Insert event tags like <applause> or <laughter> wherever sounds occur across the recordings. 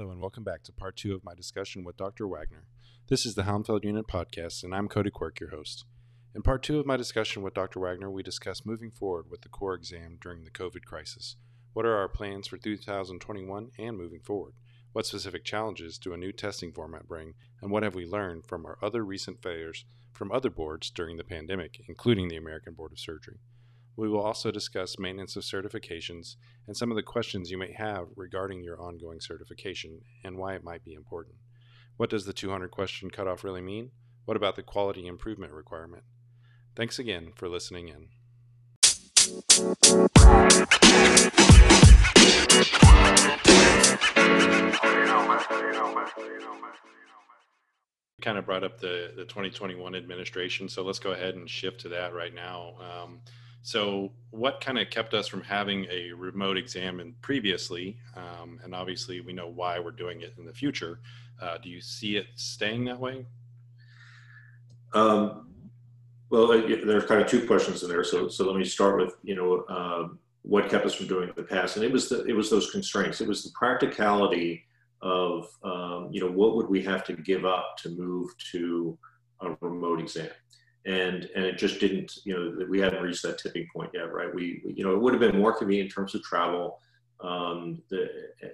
Hello, and welcome back to part two of my discussion with Dr. Wagner. This is the Helmfeld Unit Podcast, and I'm Cody Quirk, your host. In part two of my discussion with Dr. Wagner, we discuss moving forward with the core exam during the COVID crisis. What are our plans for 2021 and moving forward? What specific challenges do a new testing format bring, and what have we learned from our other recent failures from other boards during the pandemic, including the American Board of Surgery? We will also discuss maintenance of certifications and some of the questions you may have regarding your ongoing certification and why it might be important. What does the 200 question cutoff really mean? What about the quality improvement requirement? Thanks again for listening in. kind of brought up the, the 2021 administration, so let's go ahead and shift to that right now. Um, so, what kind of kept us from having a remote exam in previously? Um, and obviously, we know why we're doing it in the future. Uh, do you see it staying that way? Um, well, there are kind of two questions in there. So, so let me start with you know um, what kept us from doing it in the past, and it was the, it was those constraints. It was the practicality of um, you know what would we have to give up to move to a remote exam and and it just didn't you know we haven't reached that tipping point yet right? We you know it would have been more convenient in terms of travel um, the,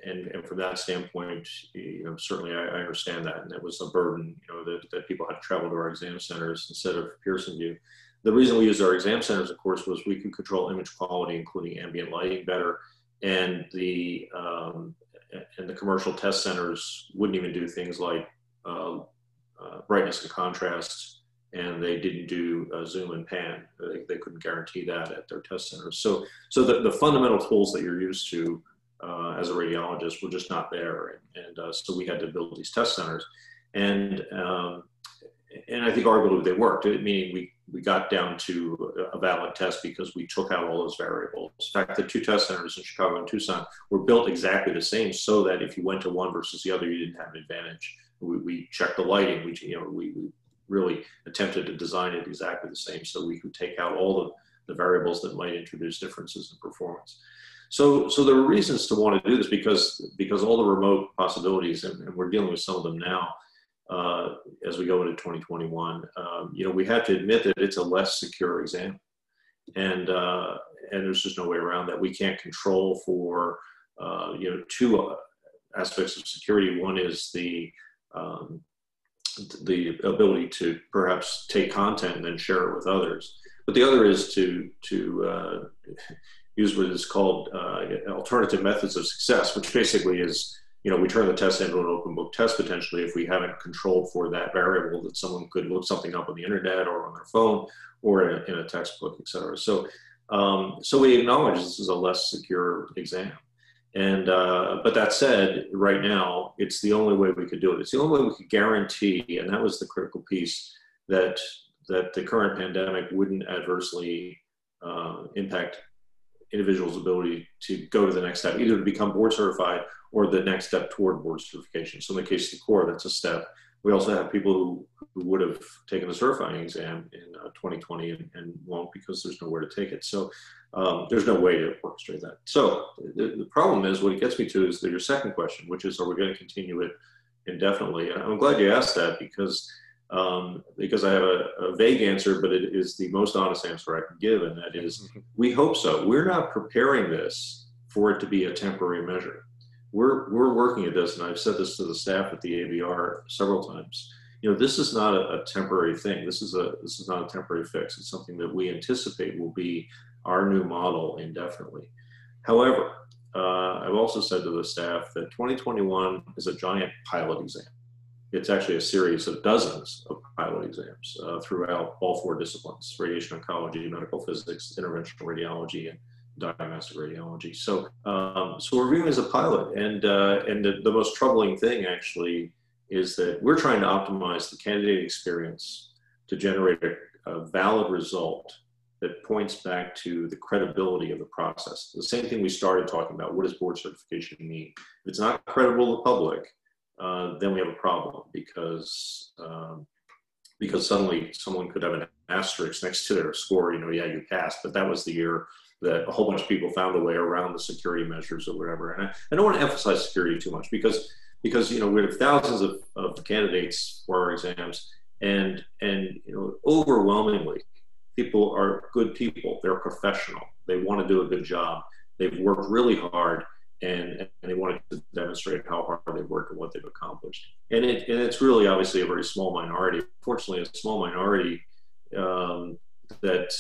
and, and from that standpoint you know certainly I, I, understand that and it was a burden you know that, that people had to travel to our exam centers instead of Pearson VUE the reason we used our exam centers of course was we could control image quality including ambient lighting better and the um, and the commercial test centers wouldn't even do things like uh, uh, brightness and contrast and they didn't do zoom and pan. They, they, couldn't guarantee that at their test centers. So, so the, the fundamental tools that you're used to uh, as a radiologist were just not there, and, and uh, so we had to build these test centers, and um, and I think arguably they worked. Meaning we we got down to a valid test because we took out all those variables. In fact, the two test centers in Chicago and Tucson were built exactly the same, so that if you went to one versus the other, you didn't have an advantage. We, we checked the lighting. We you know we, we really attempted to design it exactly the same so we could take out all the, the variables that might introduce differences in performance. So, so there were reasons to want to do this because, because all the remote possibilities, and, and we're dealing with some of them now uh, as we go into 2021, um, you know, we have to admit that it's a less secure exam. And, uh, and there's just no way around that. We can't control for, uh, you know, two aspects of security. One is the, um, the ability to perhaps take content and then share it with others. But the other is to to uh, use what is called uh, alternative methods of success, which basically is you know we turn the test into an open book test potentially if we haven't controlled for that variable that someone could look something up on the internet or on their phone or in a, in a textbook, et cetera. So um, so we acknowledge this is a less secure exam. And uh, but that said, right now it's the only way we could do it. It's the only way we could guarantee, and that was the critical piece that that the current pandemic wouldn't adversely uh, impact individuals' ability to go to the next step, either to become board certified or the next step toward board certification. So in the case of the core, that's a step. We also have people who, who would have taken the certifying exam in uh, 2020 and, and, won't because there's nowhere to take it. So um, there's no way to orchestrate that. So the, the, problem is what it gets me to is your second question, which is, are we going to continue it indefinitely? And I'm glad you asked that because um, because I have a, a, vague answer, but it is the most honest answer I can give, and that is, <laughs> we hope so. We're not preparing this for it to be a temporary measure. We're we're working at this, and I've said this to the staff at the ABR several times. You know, this is not a, a temporary thing. This is a this is not a temporary fix. It's something that we anticipate will be our new model indefinitely. However, uh, I've also said to the staff that 2021 is a giant pilot exam. It's actually a series of dozens of pilot exams uh, throughout all four disciplines radiation oncology, medical physics, interventional radiology, and diagnostic radiology. So, um, so we're viewing as a pilot. And, uh, and the, the most troubling thing actually is that we're trying to optimize the candidate experience to generate a, a valid result that points back to the credibility of the process. The same thing we started talking about. What does board certification mean? If it's not credible to the public, uh, then we have a problem because um, because suddenly someone could have an asterisk next to their score. You know, yeah, you passed, but that was the year that a whole bunch of people found a way around the security measures or whatever. And I, I don't want to emphasize security too much because because you know we have thousands of, of candidates for our exams, and and you know overwhelmingly, people are good people. They're professional. They want to do a good job. They've worked really hard, and, and they wanted to demonstrate how hard they've worked and what they've accomplished. And it and it's really obviously a very small minority. Fortunately, a small minority um, that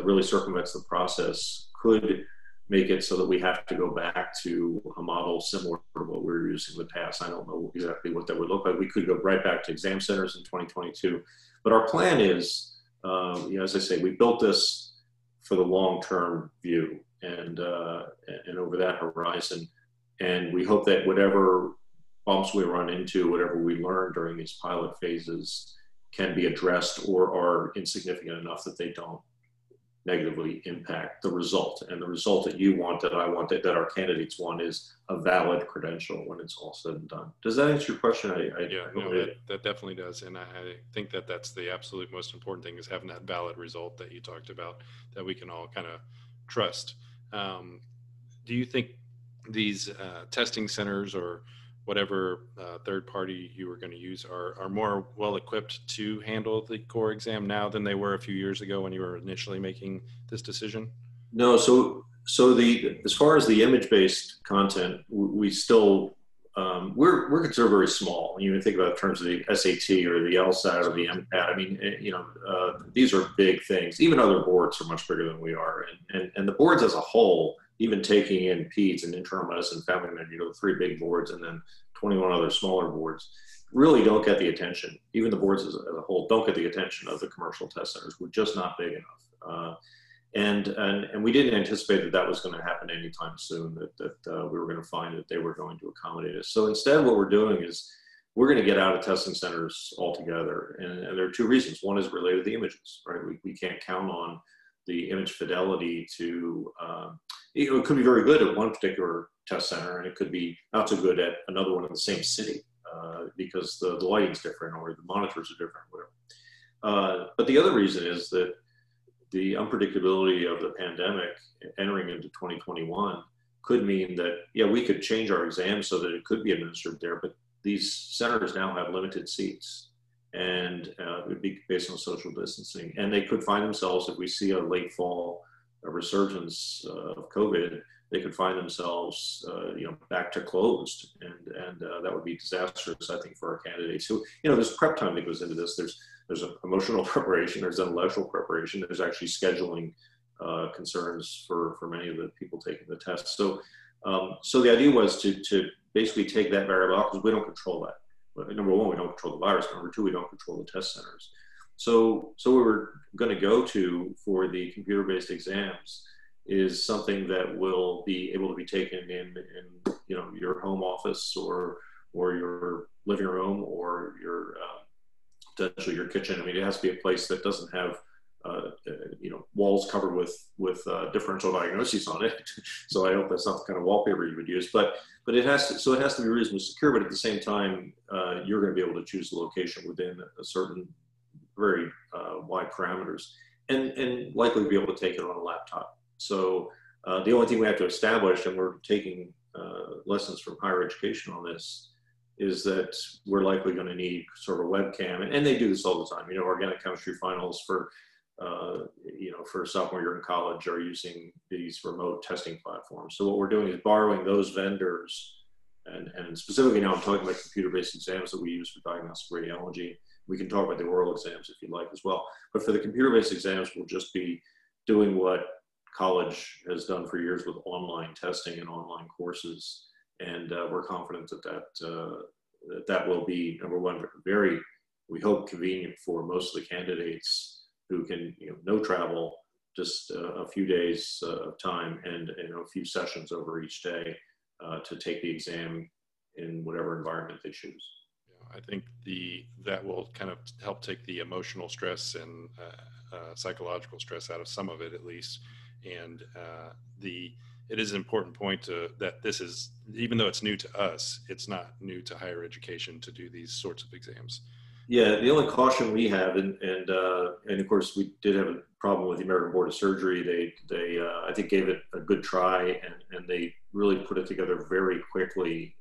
really circumvents the process could make it so that we have to go back to a model similar to what we were using in the past. I don't know exactly what that would look like. We could go right back to exam centers in 2022. But our plan is, um, you know, as I say, we built this for the long-term view and uh, and over that horizon. And we hope that whatever bumps we run into, whatever we learn during these pilot phases, can be addressed or are insignificant enough that they don't negatively impact the result. And the result that you want, that I want, that, that our candidates want is a valid credential when it's all said and done. Does that answer your question? I, I yeah, no, that, that, definitely does. And I, I, think that that's the absolute most important thing is having that valid result that you talked about that we can all kind of trust. Um, do you think these uh, testing centers or whatever uh, third party you were going to use are, are more well equipped to handle the core exam now than they were a few years ago when you were initially making this decision? No, so so the as far as the image based content, we still um, we're we're considered very small. You think about in terms of the SAT or the LSAT or the MCAT. I mean, eh, you know, uh, these are big things. Even other boards are much bigger than we are, and and, and the boards as a whole even taking in peds and internal medicine, family medicine, you know, three big boards and then 21 other smaller boards, really don't get the attention. Even the boards as a, whole don't get the attention of the commercial test centers. We're just not big enough. Uh, and, and, and we didn't anticipate that that was going to happen anytime soon, that, that uh, we were going to find that they were going to accommodate us. So instead, what we're doing is we're going to get out of testing centers altogether. And, and there are two reasons. One is related to the images, right? We, we can't count on the image fidelity to um, it could be very good at one particular test center and it could be not so good at another one in the same city uh, because the, the lighting's different or the monitors are different whatever uh, but the other reason is that the unpredictability of the pandemic entering into 2021 could mean that yeah we could change our exam so that it could be administered there but these centers now have limited seats and uh, it would be based on social distancing. And they could find themselves, if we see a late fall a resurgence uh, of COVID, they could find themselves, uh, you know, back to closed, and and uh, that would be disastrous, I think, for our candidates. So, you know, there's prep time that goes into this. There's there's emotional <laughs> preparation, there's intellectual preparation, there's actually scheduling uh, concerns for for many of the people taking the test. So, um, so the idea was to to basically take that variable out because we don't control that number one, we don't control the virus. Number two, we don't control the test centers. So, so what we're going to go to for the computer-based exams is something that will be able to be taken in, in you know, your home office or or your living room or your uh, potentially your kitchen. I mean, it has to be a place that doesn't have uh, you know walls covered with with uh, differential diagnoses on it. <laughs> so I hope that's not the kind of wallpaper you would use. But but it has to so it has to be reasonably secure. But at the same time, uh, you're going to be able to choose the location within a certain very uh, wide parameters, and and likely be able to take it on a laptop. So uh, the only thing we have to establish, and we're taking uh, lessons from higher education on this, is that we're likely going to need sort of a webcam, and, and they do this all the time. You know, organic chemistry finals for uh, you know, for sophomore year in college are using these remote testing platforms. So what we're doing is borrowing those vendors, and, and specifically now I'm talking about computer-based exams that we use for diagnostic radiology. We can talk about the oral exams if you'd like as well. But for the computer-based exams, we'll just be doing what college has done for years with online testing and online courses. And uh, we're confident that that, uh, that that will be, number one, very, we hope, convenient for most of the candidates who can, you know, no travel, just uh, a few days uh, of time and, and a few sessions over each day uh, to take the exam in whatever environment they choose. I think the that will kind of help take the emotional stress and uh, uh, psychological stress out of some of it at least. And uh, the it is an important point to, that this is even though it's new to us, it's not new to higher education to do these sorts of exams. Yeah, the only caution we have, and and uh, and of course we did have a problem with the American Board of Surgery. They they uh, I think gave it a good try, and and they really put it together very quickly,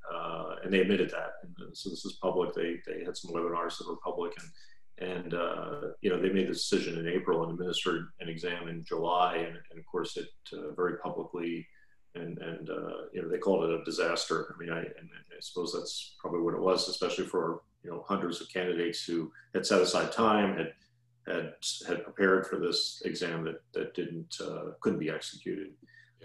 and they admitted that. so this is public. They they had some webinars that were public, and and uh, you know they made the decision in April and administered an exam in July, and, and of course it uh, very publicly and and uh, you know they called it a disaster. I mean, I, and I suppose that's probably what it was, especially for you know hundreds of candidates who had set aside time, had had had prepared for this exam that that didn't uh, couldn't be executed,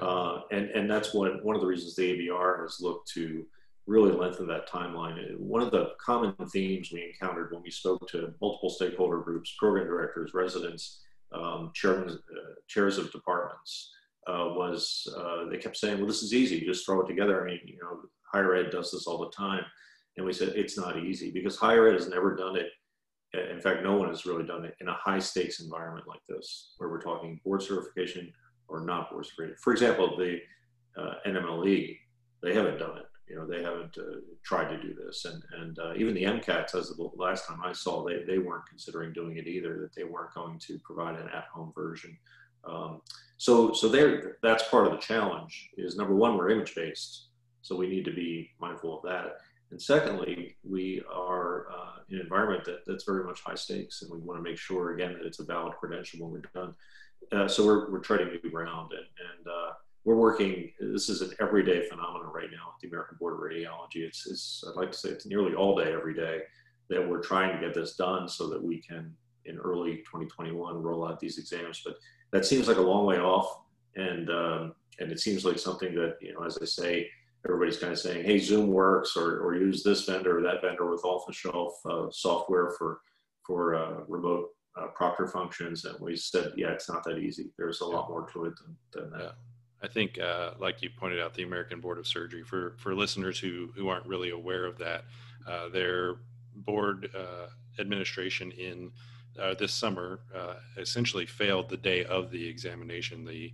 uh, and and that's one one of the reasons the ABR has looked to really lengthen that timeline. One of the common themes we encountered when we spoke to multiple stakeholder groups, program directors, residents, um, chairmen, uh, chairs of departments uh, was uh, they kept saying, well, this is easy. You just throw it together. I mean, you know, higher ed does this all the time. And we said, it's not easy because higher ed has never done it. In fact, no one has really done it in a high stakes environment like this, where we're talking board certification or not board certification. For example, the uh, NMLE, they haven't done it. You know, they haven't uh, tried to do this. And, and uh, even the MCATs, as the last time I saw, they, they weren't considering doing it either, that they weren't going to provide an at home version. Um, so, so there, that's part of the challenge. Is number one, we're image based, so we need to be mindful of that. And secondly, we are uh, in an environment that, that's very much high stakes, and we want to make sure again that it's a valid credential when we're done. Uh, so we're we're trying to move around, and, and uh, we're working. This is an everyday phenomenon right now at the American Board of Radiology. It's, it's I'd like to say it's nearly all day, every day that we're trying to get this done so that we can in early 2021 roll out these exams. But that seems like a long way off, and um, and it seems like something that you know, as I say, everybody's kind of saying, hey, Zoom works, or or use this vendor or that vendor with off-the-shelf uh, software for for uh, remote uh, proctor functions, and we said, yeah, it's not that easy. There's a lot more to it than, than that. Yeah. I think, uh, like you pointed out, the American Board of Surgery, for, for listeners who, who aren't really aware of that, uh, their board uh, administration in uh, this summer uh, essentially failed the day of the examination. The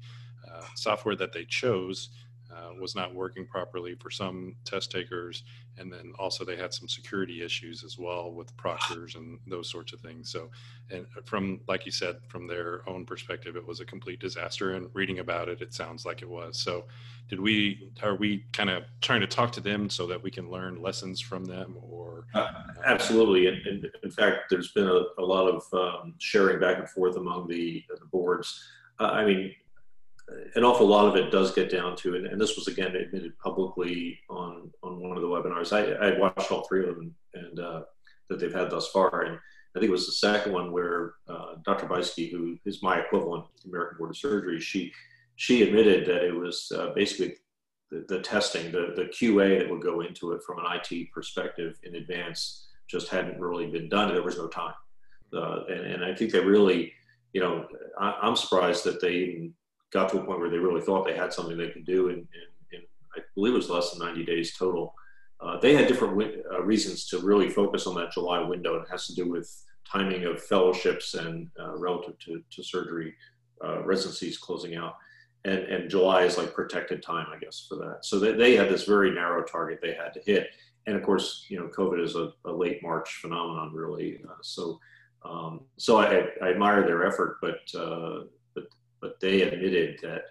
uh, software that they chose uh, was not working properly for some test takers, and then also they had some security issues as well with proctors and those sorts of things. So, and from like you said, from their own perspective, it was a complete disaster. And reading about it, it sounds like it was. So, did we are we kind of trying to talk to them so that we can learn lessons from them, or uh, absolutely? And, and, in fact, there's been a, a lot of um, sharing back and forth among the, the boards. Uh, I mean, an awful lot of it does get down to, and, and, this was again admitted publicly on on one of the webinars. I, I watched all three of them and uh, that they've had thus far, and I think it was the second one where uh, Dr. Buyske, who is my equivalent, the American Board of Surgery, she she admitted that it was uh, basically the, the, testing, the the QA that would go into it from an IT perspective in advance just hadn't really been done. There was no time, uh, and, and I think they really, you know, I, I'm surprised that they even got to a point where they really thought they had something they could do in, in, in I believe it was less than 90 days total. Uh, they had different uh, reasons to really focus on that July window. It has to do with timing of fellowships and uh, relative to, to surgery uh, residencies closing out. And, and July is like protected time, I guess, for that. So they, they had this very narrow target they had to hit. And of course, you know, COVID is a, a late March phenomenon, really. Uh, so, um, so I, I, admire their effort, but uh, but they admitted that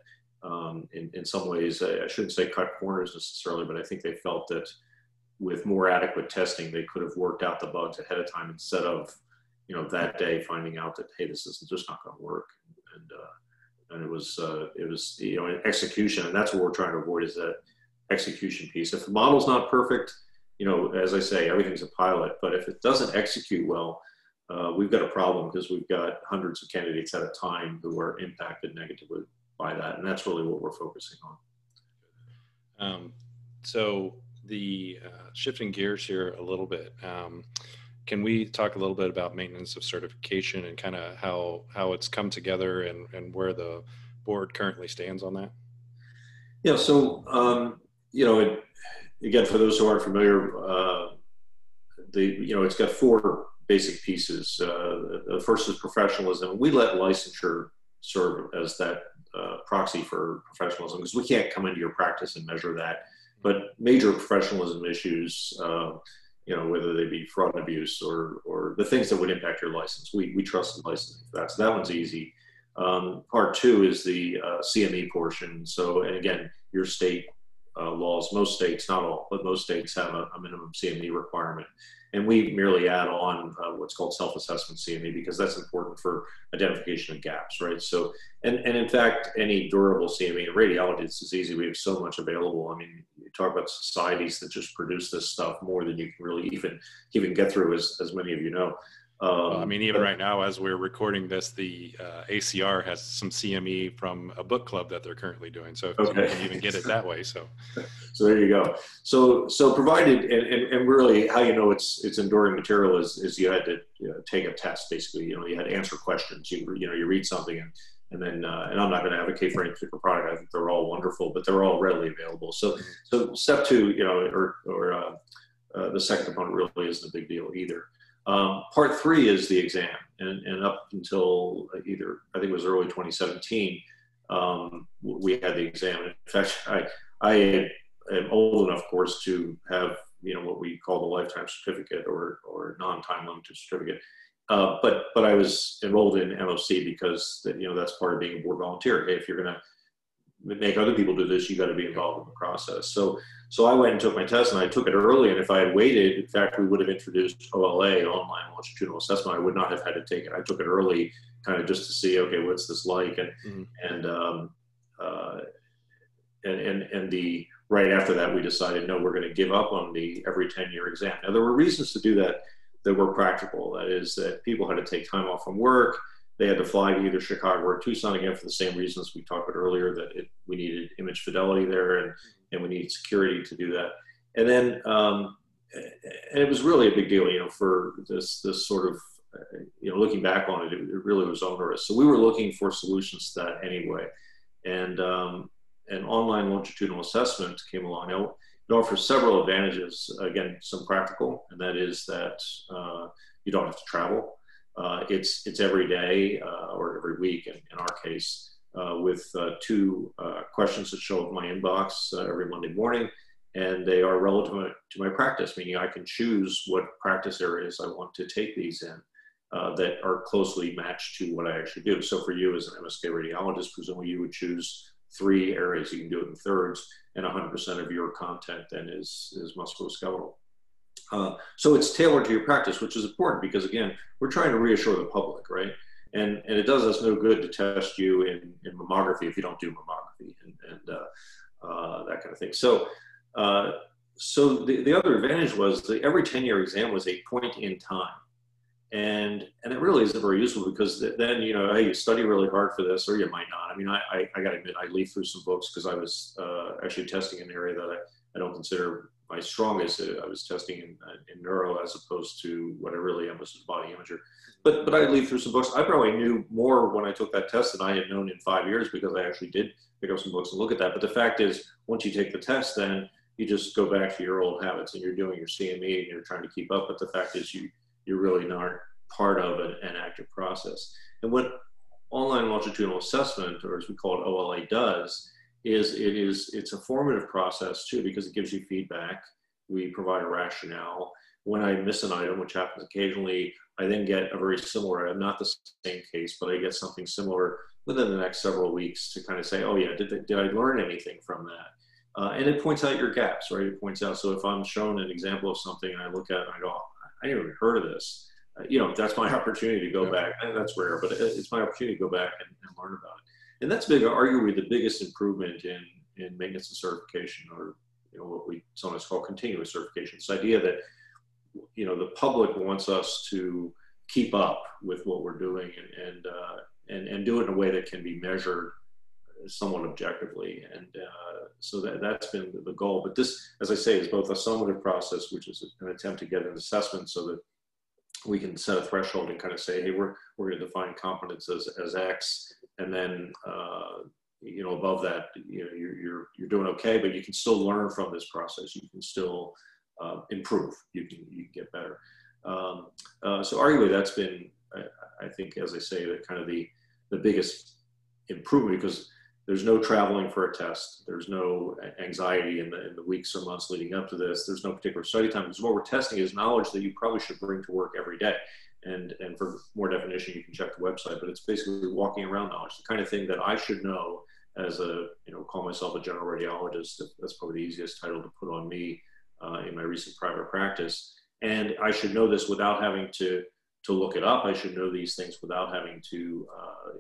um, in, in some ways, I, I shouldn't say cut corners necessarily, but I think they felt that with more adequate testing, they could have worked out the bugs ahead of time instead of, you know, that day finding out that, hey, this is just not going to work. And, uh, and it was, uh, it was, you know, execution. And that's what we're trying to avoid is that execution piece. If the model's not perfect, you know, as I say, everything's a pilot, but if it doesn't execute well, uh, we've got a problem because we've got hundreds of candidates at a time who are impacted negatively by that, and that's really what we're focusing on. Um, so, the uh, shifting gears here a little bit, um, can we talk a little bit about maintenance of certification and kind of how how it's come together and and where the board currently stands on that? Yeah. So, um, you know, it, again, for those who aren't familiar, uh, the you know, it's got four basic pieces. Uh, the first is professionalism. We let licensure serve as that uh, proxy for professionalism because we can't come into your practice and measure that. But major professionalism issues, uh, you know, whether they be fraud and abuse or, or the things that would impact your license, we, we trust the licensing for that. So that one's easy. Um, part two is the uh, CME portion. So, and again, your state uh, laws, most states, not all, but most states have a, a minimum CME requirement. And we merely add on uh, what's called self-assessment CME because that's important for identification of gaps, right? So, and, and in fact, any durable CME in radiology, it's as easy. We have so much available. I mean, you talk about societies that just produce this stuff more than you can really even even get through, as, as many of you know. Um, I mean, even right now, as we're recording this, the uh, ACR has some CME from a book club that they're currently doing. So okay. you can even get it that way. So, <laughs> so there you go. So, so provided, and, and, and really, how you know it's it's enduring material is is you had to you know, take a test. Basically, you know, you had to answer questions. You you know, you read something and and then uh, and I'm not going to advocate for any particular product. I think they're all wonderful, but they're all readily available. So, mm-hmm. so step two, you know, or or uh, uh, the second component really isn't a big deal either. Um, part three is the exam, and, and up until either I think it was early 2017, um, we had the exam. In fact, I I am old enough, of course, to have you know what we call the lifetime certificate or or non-time limited certificate. Uh, but but I was enrolled in MOC because you know that's part of being a board volunteer. Hey, if you're going to make other people do this, you got to be involved in the process. So, so I went and took my test, and I took it early. And if I had waited, in fact, we would have introduced OLA, online longitudinal assessment. I would not have had to take it. I took it early, kind of just to see, okay, what's this like, and mm-hmm. and um, uh, and and and the right after that, we decided no, we're going to give up on the every ten year exam. Now there were reasons to do that that were practical. That is that people had to take time off from work they had to fly to either Chicago or Tucson again for the same reasons we talked about earlier that it, we needed image fidelity there and, and we needed security to do that. And then, um, and it was really a big deal, you know, for this, this sort of, you know, looking back on it, it, it really was onerous. So we were looking for solutions to that anyway. And, um, online longitudinal assessment came along. Now, it offers several advantages. Again, some practical, and that is that uh, you don't have to travel. Uh, it's it's every day uh, or every week in, in our case uh, with uh, two uh, questions that show up in my inbox every Monday morning, and they are relative to my practice, meaning I can choose what practice areas I want to take these in. that are closely matched to what I actually do. So, for you as an MSK radiologist, presumably you would choose three areas. You can do it in thirds, and 100% of your content then is, is musculoskeletal. Uh, so it's tailored to your practice, which is important because again, we're trying to reassure the public, right? And and it does us no good to test you in, in mammography if you don't do mammography and, and uh, uh, that kind of thing. So uh, so the, the other advantage was that every 10 year exam was a point in time. And, and it really isn't very useful because then, you know, hey, you study really hard for this, or you might not. I mean, I, I, I got to admit, I leafed through some books because I was uh, actually testing an area that I, I don't consider my strongest. Uh, I was testing in, uh, in neuro as opposed to what I really am, was a body imager. But but I leave through some books. I probably knew more when I took that test than I had known in five years because I actually did pick up some books and look at that. But the fact is, once you take the test, then you just go back to your old habits and you're doing your CME and you're trying to keep up. But the fact is, you you're really not part of an, an active process. And what online longitudinal assessment, or as we call it, OLA, does is it is it's a formative process too because it gives you feedback. We provide a rationale. When I miss an item, which happens occasionally, I then get a very similar item, not the same case, but I get something similar within the next several weeks to kind of say, oh yeah, did, did I learn anything from that? Uh, and it points out your gaps, right? It points out, so if I'm shown an example of something and I look at it and I go, I never even heard of this, uh, you know, that's my <laughs> opportunity to go yeah. back. And that's rare, but it's my opportunity to go back and, and learn about it and that's big, arguably the biggest improvement in in maintenance and certification, or you know what we sometimes call continuous certification. This idea that you know the public wants us to keep up with what we're doing and and uh, and, and do it in a way that can be measured somewhat objectively, and uh, so that that's been the goal. But this, as I say, is both a summative process, which is an attempt to get an assessment so that we can set a threshold and kind of say, hey, we're we're going to define competence as, as X, and then uh, you know above that you know you're, you're you're doing okay but you can still learn from this process. You can still uh, improve. You can you can get better. Um, uh, so arguably that's been I, I, think as i say the kind of the the biggest improvement because there's no traveling for a test. There's no anxiety in the, in the weeks or months leading up to this. There's no particular study time because what we're testing is knowledge that you probably should bring to work every day and and for more definition you can check the website but it's basically walking around knowledge the kind of thing that i should know as a, you know, call myself a general radiologist. That's probably the easiest title to put on me uh, in my recent private practice. And I should know this without having to, to look it up. I should know these things without having to, you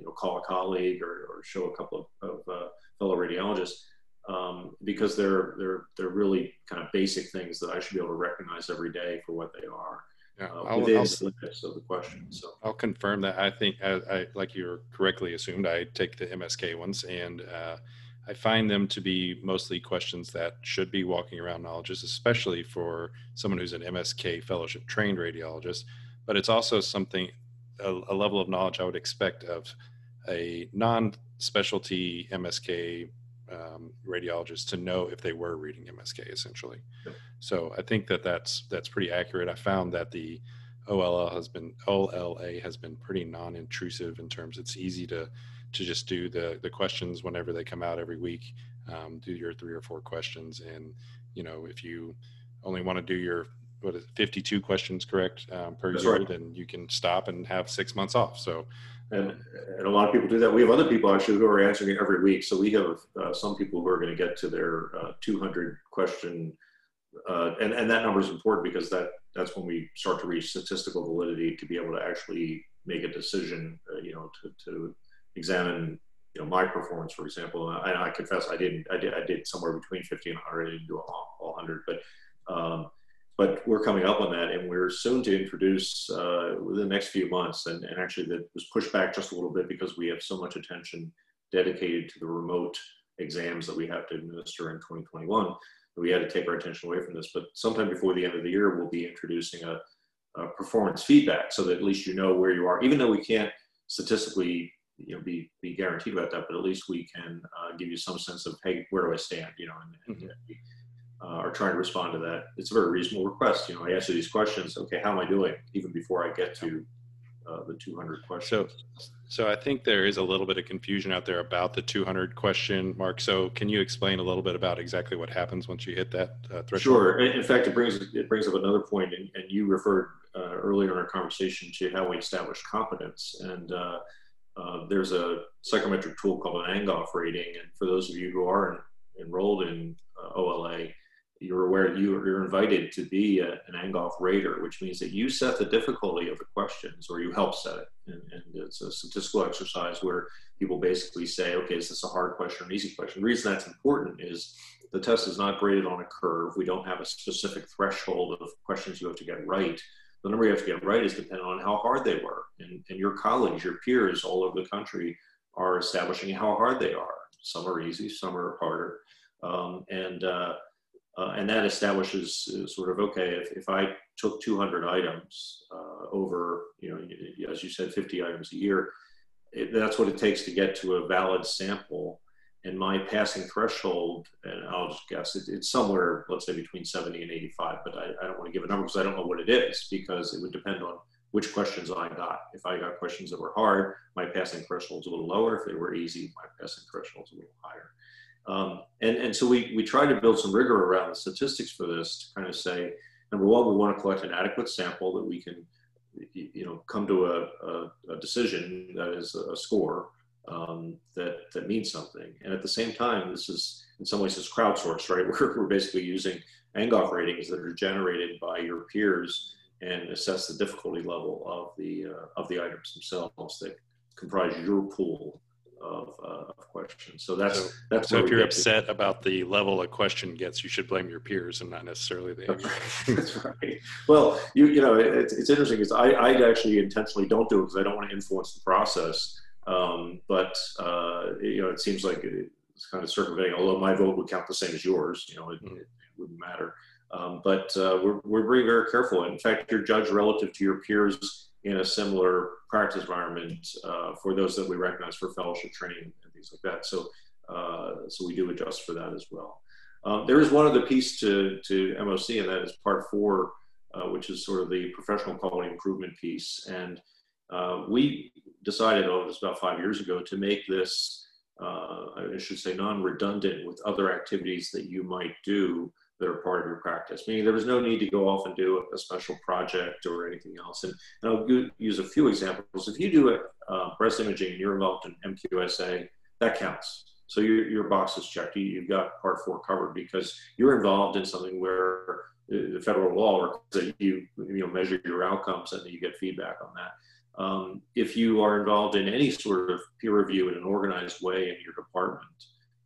know, call a colleague or, or show a couple of, of fellow radiologists um, because they're they're they're really kind of basic things that I should be able to recognize every day for what they are. Yeah, uh, I'll, within I'll, the limits of the question. So I'll confirm that. I think, I, I like you correctly assumed, I take the MSK ones, and uh, I find them to be mostly questions that should be walking around knowledges, especially for someone who's an MSK fellowship trained radiologist. But it's also something, a, a level of knowledge I would expect of a non-specialty MSK um, radiologists to know if they were reading MSK essentially. Yep. So I think that that's that's pretty accurate. I found that the OLL has been OLA has been pretty non-intrusive in terms it's easy to to just do the the questions whenever they come out every week. Um, do your three or four questions, and you know if you only want to do your what is it, 52 questions correct um, per That's year, right. then you can stop and have six months off. So and, and a lot of people do that. We have other people actually who are answering it every week. So we have uh, some people who are going to get to their uh, 200 question, uh, and and that number is important because that that's when we start to reach statistical validity to be able to actually make a decision. Uh, you know, to to examine you know my performance, for example. And I, I confess I didn't. I did. I did somewhere between 50 and 100. I didn't do all, all 100, but. Um, but we're coming up on that and we're soon to introduce uh, within the next few months and, and actually that was pushed back just a little bit because we have so much attention dedicated to the remote exams that we have to administer in 2021 we had to take our attention away from this but sometime before the end of the year we'll be introducing a, a performance feedback so that at least you know where you are. Even though we can't statistically you know be be guaranteed about that but at least we can uh, give you some sense of hey where do i stand you know and, and mm-hmm uh, are trying to respond to that. It's a very reasonable request. You know, I answer these questions. Okay, how am I doing? Even before I get to uh, the 200 questions. So, so I think there is a little bit of confusion out there about the 200 question mark. So, can you explain a little bit about exactly what happens once you hit that uh, threshold? Sure. In fact, it brings it brings up another point, and, and you referred uh, earlier in our conversation to how we establish competence. And uh, uh, there's a psychometric tool called an Angoff rating. And for those of you who are in, enrolled in uh, OLA, you're aware you're invited to be a, an Angoff rater, which means that you set the difficulty of the questions or you help set it. And, and, it's a statistical exercise where people basically say, okay, is this a hard question or an easy question? The reason that's important is the test is not graded on a curve. We don't have a specific threshold of questions you have to get right. The number you have to get right is dependent on how hard they were. And, and your colleagues, your peers all over the country are establishing how hard they are. Some are easy, some are harder. Um, and uh, uh, and that establishes uh, sort of okay if, if i took 200 items uh, over you know as you said 50 items a year it, that's what it takes to get to a valid sample. And my passing threshold and i'll just guess it, it's somewhere let's say between 70 and 85 but I, I don't want to give a number because i don't know what it is because it would depend on which questions i got. If i got questions that were hard my passing threshold's a little lower. If they were easy my passing threshold's a little higher um, and, and so we, we try to build some rigor around the statistics for this to kind of say, number one, we want to collect an adequate sample that we can, you know, come to a, a, a decision that is a score um, that, that means something. And at the same time, this is in some ways it's crowdsourced, right? <laughs> We're, we're basically using Angoff ratings that are generated by your peers and assess the difficulty level of the, uh, of the items themselves that comprise your pool of, uh, of questions. So that's so, that's. So if you're upset to. about the level a question gets, you should blame your peers and not necessarily the. That's right. <laughs> that's right. Well, you you know it's, it's interesting because I I actually intentionally don't do it because I don't want to influence the process. Um, but uh, you know it seems like it's kind of circumventing. Although my vote would count the same as yours, you know it, mm-hmm. it wouldn't matter. Um, but uh, we're, we're being very careful. In fact, you're judged relative to your peers in a similar practice environment uh, for those that we recognize for fellowship training and things like that. So, uh, so we do adjust for that as well. Um, there is one other piece to, to MOC, and that is part four, uh, which is sort of the professional quality improvement piece. And uh, we decided, oh, it was about five years ago, to make this, uh, I should say, non-redundant with other activities that you might do that are part of your practice. Meaning there was no need to go off and do a special project or anything else. And, and I'll use a few examples. If you do a uh, breast imaging and you're involved in MQSA, that counts. So your, your box is checked. You, you've got Part 4 covered because you're involved in something where the federal law requires that you, you know, measure your outcomes and you get feedback on that. Um, if you are involved in any sort of peer review in an organized way in your department,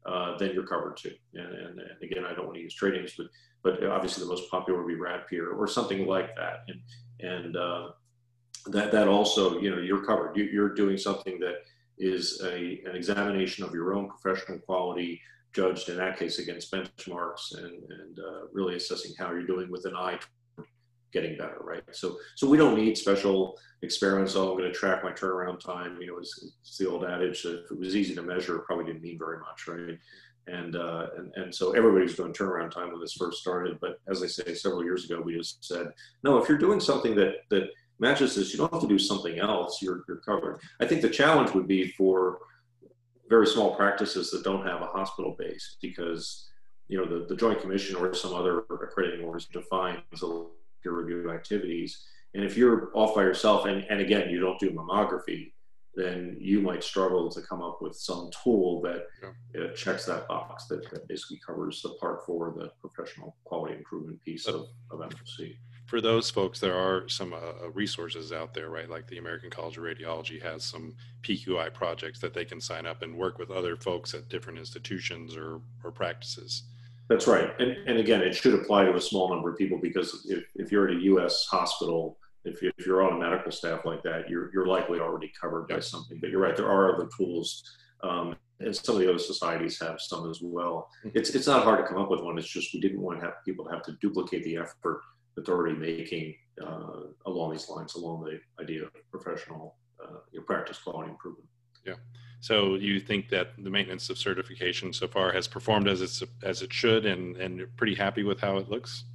uh, then you're covered too. And, and, and, again, I don't want to use trade names, but but obviously the most popular would be RADPEER or something like that. And and uh, that that also, you know, you're covered. You, are doing something that is a an examination of your own professional quality, judged in that case against benchmarks, and and uh, really assessing how you're doing with an eye getting better, right? So, so we don't need special experiments. Oh, I'm going to track my turnaround time. You know, it's, it's the old adage if it was easy to measure, it probably didn't mean very much, right? And, uh, and, and so everybody's doing turnaround time when this first started. But as I say, several years ago, we just said, no, if you're doing something that, that matches this, you don't have to do something else. You're, you're covered. I think the challenge would be for very small practices that don't have a hospital base because, you know, the, the Joint Commission or some other accrediting orders defines a peer review activities. And if you're off by yourself, and, and again, you don't do mammography, then you might struggle to come up with some tool that yeah. uh, checks that box that, that, basically covers the part four the professional quality improvement piece of, of MFC. For those folks, there are some uh, uh, resources out there, right? Like the American College of Radiology has some PQI projects that they can sign up and work with other folks at different institutions or, or practices. That's right. And, and again, it should apply to a small number of people because if, if you're at a U.S. hospital, if, you, if you're on a medical staff like that, you're, you're likely already covered by something. But you're right, there are other tools. Um, and some of the other societies have some as well. Mm-hmm. It's, it's not hard to come up with one. It's just we didn't want to have people to have to duplicate the effort that they're already making uh, along these lines, along the idea of professional uh, practice quality improvement. Yeah. So you think that the maintenance of certification so far has performed as it's as it should, and and you're pretty happy with how it looks?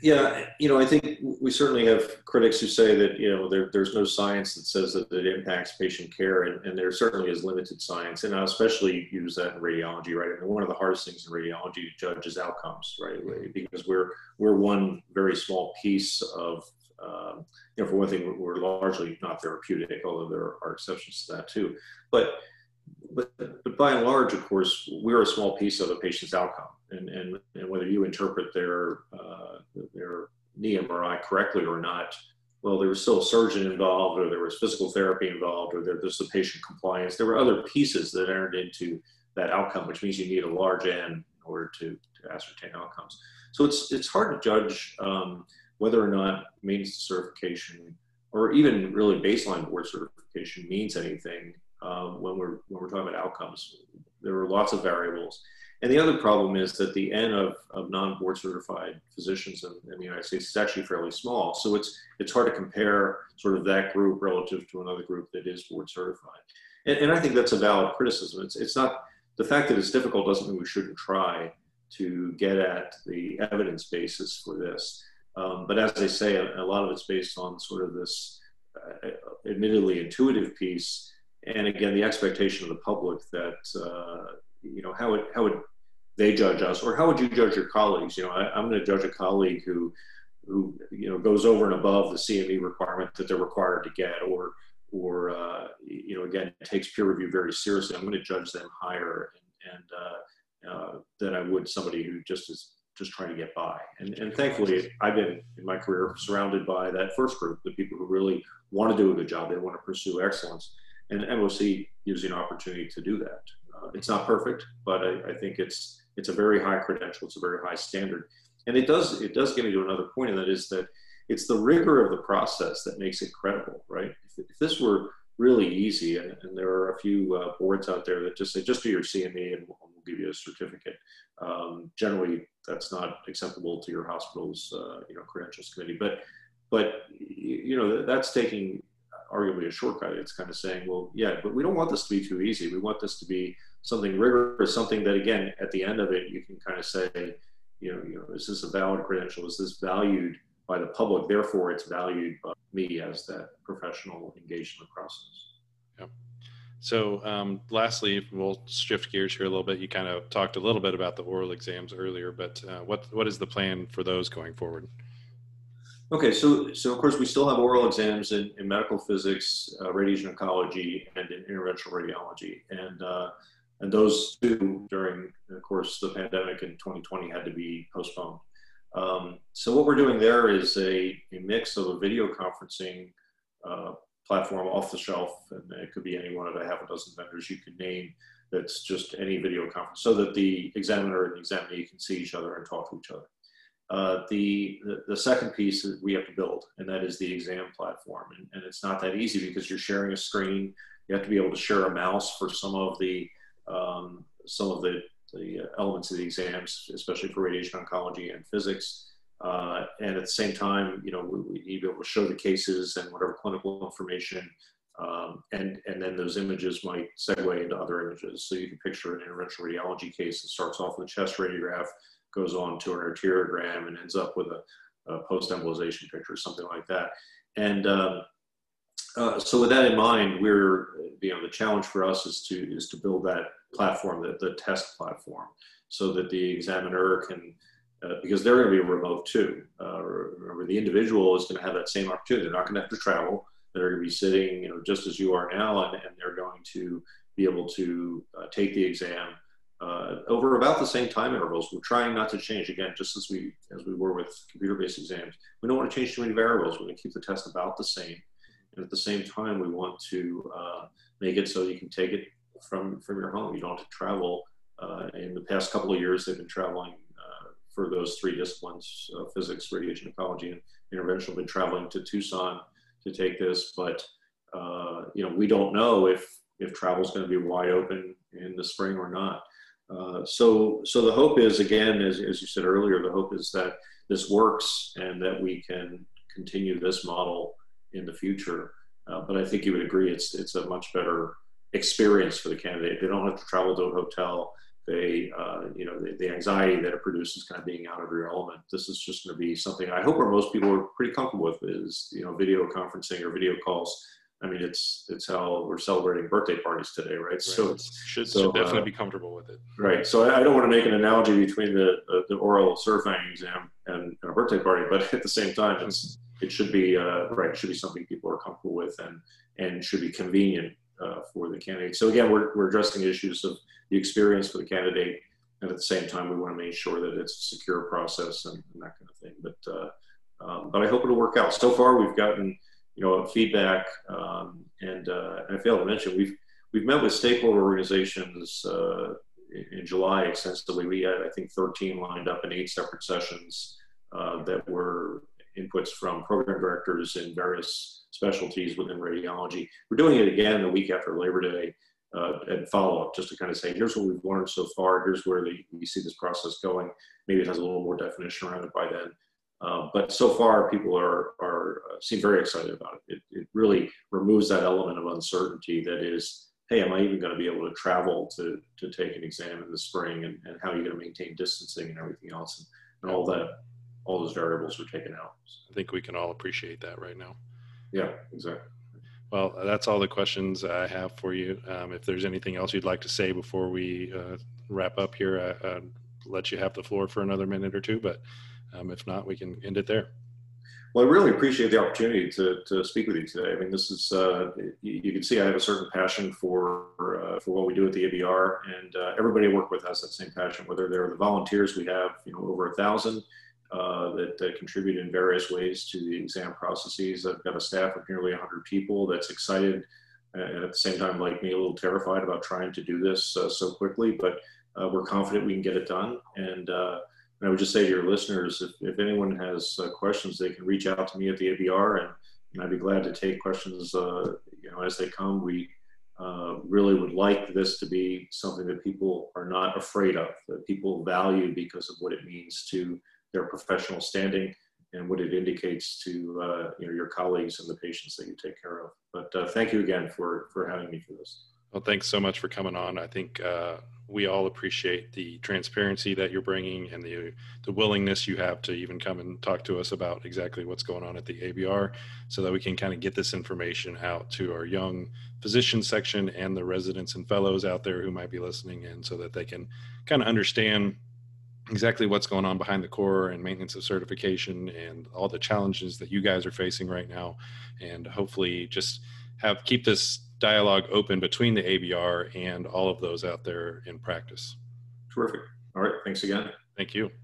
Yeah, you know, I think we certainly have critics who say that you know there, there's no science that says that it impacts patient care, and, and there certainly is limited science, and I especially use that in radiology, right? I And one of the hardest things in radiology to judge is outcomes, right? Because we're we're one very small piece of um, you know, for one thing, we're largely not therapeutic, although there are exceptions to that too. But but, but by and large, of course, we're a small piece of a patient's outcome. And, and, and whether you interpret their, uh, their knee MRI correctly or not, well, there was still a surgeon involved, or there was physical therapy involved, or there, there's the patient compliance. There were other pieces that entered into that outcome, which means you need a large N in order to, to ascertain outcomes. So it's, it's hard to judge um, whether or not maintenance certification or even really baseline board certification means anything um, when we're when we're talking about outcomes. There are lots of variables. And the other problem is that the N of, of non-board certified physicians in, in, the United States is actually fairly small. So it's it's hard to compare sort of that group relative to another group that is board certified. And, and I think that's a valid criticism. It's, it's not the fact that it's difficult doesn't mean we shouldn't try to get at the evidence basis for this. Um, but as I say, a, a, lot of it's based on sort of this uh, admittedly intuitive piece and again the expectation of the public that uh, you know how would how would they judge us? Or how would you judge your colleagues? You know I, am going to judge a colleague who who you know goes over and above the CME requirement that they're required to get or or uh, you know again takes peer review very seriously. I'm going to judge them higher and, and uh, uh, than I would somebody who just is just trying to get by. And, and thankfully I've been in my career surrounded by that first group the people who really want to do a good job. They want to pursue excellence and MOC gives you an opportunity to do that. Uh, it's not perfect, but I, I, think it's it's a very high credential. It's a very high standard, and it does it does get me to another point, and that is that it's the rigor of the process that makes it credible, right? If, if this were really easy, and, and, there are a few uh, boards out there that just say just do your CME and we'll, we'll give you a certificate. Um, generally, that's not acceptable to your hospital's uh, you know credentials committee, but but you know that's taking arguably a shortcut. It's kind of saying, well, yeah, but we don't want this to be too easy. We want this to be something rigorous, something that, again, at the end of it, you can kind of say, you know, you know, is this a valid credential? Is this valued by the public? Therefore, it's valued by me as that professional the process. Yeah. So, um, lastly, we'll shift gears here a little bit. You kind of talked a little bit about the oral exams earlier, but uh, what what is the plan for those going forward? Okay, so so of course we still have oral exams in, in medical physics, uh, radiation oncology, and in interventional radiology. And uh, and those two during of course the pandemic in 2020 had to be postponed. Um, so what we're doing there is a, a mix of a video conferencing uh, platform off the shelf, and it could be any one of a half a dozen vendors you could name. That's just any video conference, so that the examiner and the examinee can see each other and talk to each other. Uh, the, the, the second piece that we have to build, and that is the exam platform, and, and it's not that easy because you're sharing a screen. You have to be able to share a mouse for some of the um, some of the the elements of the exams, especially for radiation oncology and physics. Uh, and at the same time, you know, we, we, need to be able to show the cases and whatever clinical information, um, and and then those images might segue into other images. So you can picture an interventional radiology case that starts off with a chest radiograph, goes on to an arteriogram, and ends up with a, a post-embolization picture, something like that. And um, uh, so with that in mind, we're you know the challenge for us is to is to build that platform, the, the test platform, so that the examiner can uh, because they're going to be remote too. Uh, remember, the individual is going to have that same opportunity. They're not going to have to travel. They're going to be sitting, you know, just as you are now, and, and they're going to be able to uh, take the exam uh, over about the same time intervals. We're trying not to change again, just as we as we were with computer-based exams. We don't want to change too many variables. We're going to keep the test about the same, and at the same time, we want to uh, make it so you can take it from from your home. You don't have to travel. Uh, in the past couple of years, they've been traveling for those three disciplines, uh, physics, radiation oncology, and intervention, been traveling to Tucson to take this. But, uh, you know, we don't know if, if travel is going to be wide open in the spring or not. Uh, so, so the hope is, again, as, as you said earlier, the hope is that this works and that we can continue this model in the future. Uh, but I think you would agree it's, it's a much better experience for the candidate. They don't have to travel to a hotel they, uh, you know, the, the, anxiety that it produces kind of being out of your element. This is just going to be something I hope where most people are pretty comfortable with is, you know, video conferencing or video calls. I mean, it's it's how we're celebrating birthday parties today, right? right. So should, so, should definitely uh, be comfortable with it. Right. So I, I, don't want to make an analogy between the uh, the oral surveying exam and a birthday party, but <laughs> at the same time, it's it should be uh, right. It should be something people are comfortable with and and should be convenient uh, for the candidate. So again, we're we're addressing issues of the experience for the candidate, and at the same time, we want to make sure that it's a secure process and, and that kind of thing. But uh, um, but I hope it'll work out. So far, we've gotten you know feedback, um, and, uh, and I failed to mention we've we've met with stakeholder organizations uh, in, July extensively. We had I think 13 lined up in eight separate sessions uh, that were inputs from program directors in various specialties within radiology. We're doing it again the week after Labor Day uh, and follow up just to kind of say, here's what we've learned so far. Here's where the, we see this process going. Maybe it has a little more definition around it by then. Uh, but so far, people are, are uh, seem very excited about it. it. It really removes that element of uncertainty that is, hey, am I even going to be able to travel to, to take an exam in the spring and, and how are you going to maintain distancing and everything else? And, and all that, all those variables are taken out. I think we can all appreciate that right now. Yeah, exactly. Well, that's all the questions I have for you. Um, if there's anything else you'd like to say before we uh, wrap up here, I, I'll let you have the floor for another minute or two. But um, if not, we can end it there. Well, I really appreciate the opportunity to, to speak with you today. I mean, this is, uh, you, can see I have a certain passion for, uh, for what we do at the ABR, and uh, everybody I work with has that same passion, whether they're the volunteers, we have, you know, over a thousand, uh, that contribute in various ways to the exam processes. I've got a staff of nearly 100 people that's excited and at the same time, like me, a little terrified about trying to do this uh, so quickly, but uh, we're confident we can get it done. And, and I would just say to your listeners, if, if anyone has uh, questions, they can reach out to me at the ABR and, and I'd be glad to take questions you know, as they come. We really would like this to be something that people are not afraid of, that people value because of what it means to their professional standing and what it indicates to uh, you know, your colleagues and the patients that you take care of. But uh, thank you again for, for having me for this. Well, thanks so much for coming on. I think uh, we all appreciate the transparency that you're bringing and the the willingness you have to even come and talk to us about exactly what's going on at the ABR, so that we can kind of get this information out to our young physician section and the residents and fellows out there who might be listening in, so that they can kind of understand exactly what's going on behind the core and maintenance of certification and all the challenges that you guys are facing right now. And hopefully just have keep this dialogue open between the ABR and all of those out there in practice. Terrific. All right. Thanks again. Thank you. Thank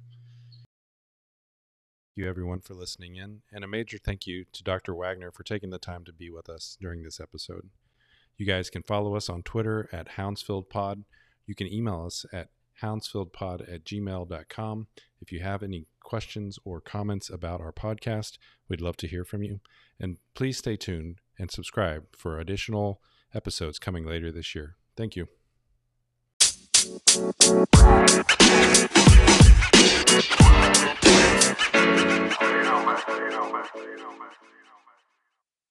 you, everyone, for listening in. And a major thank you to Dr. Wagner for taking the time to be with us during this episode. You guys can follow us on Twitter at HounsfieldPod. You can email us at hounsfieldpod at gmail.com. If you have any questions or comments about our podcast, we'd love to hear from you. And please stay tuned and subscribe for additional episodes coming later this year. Thank you.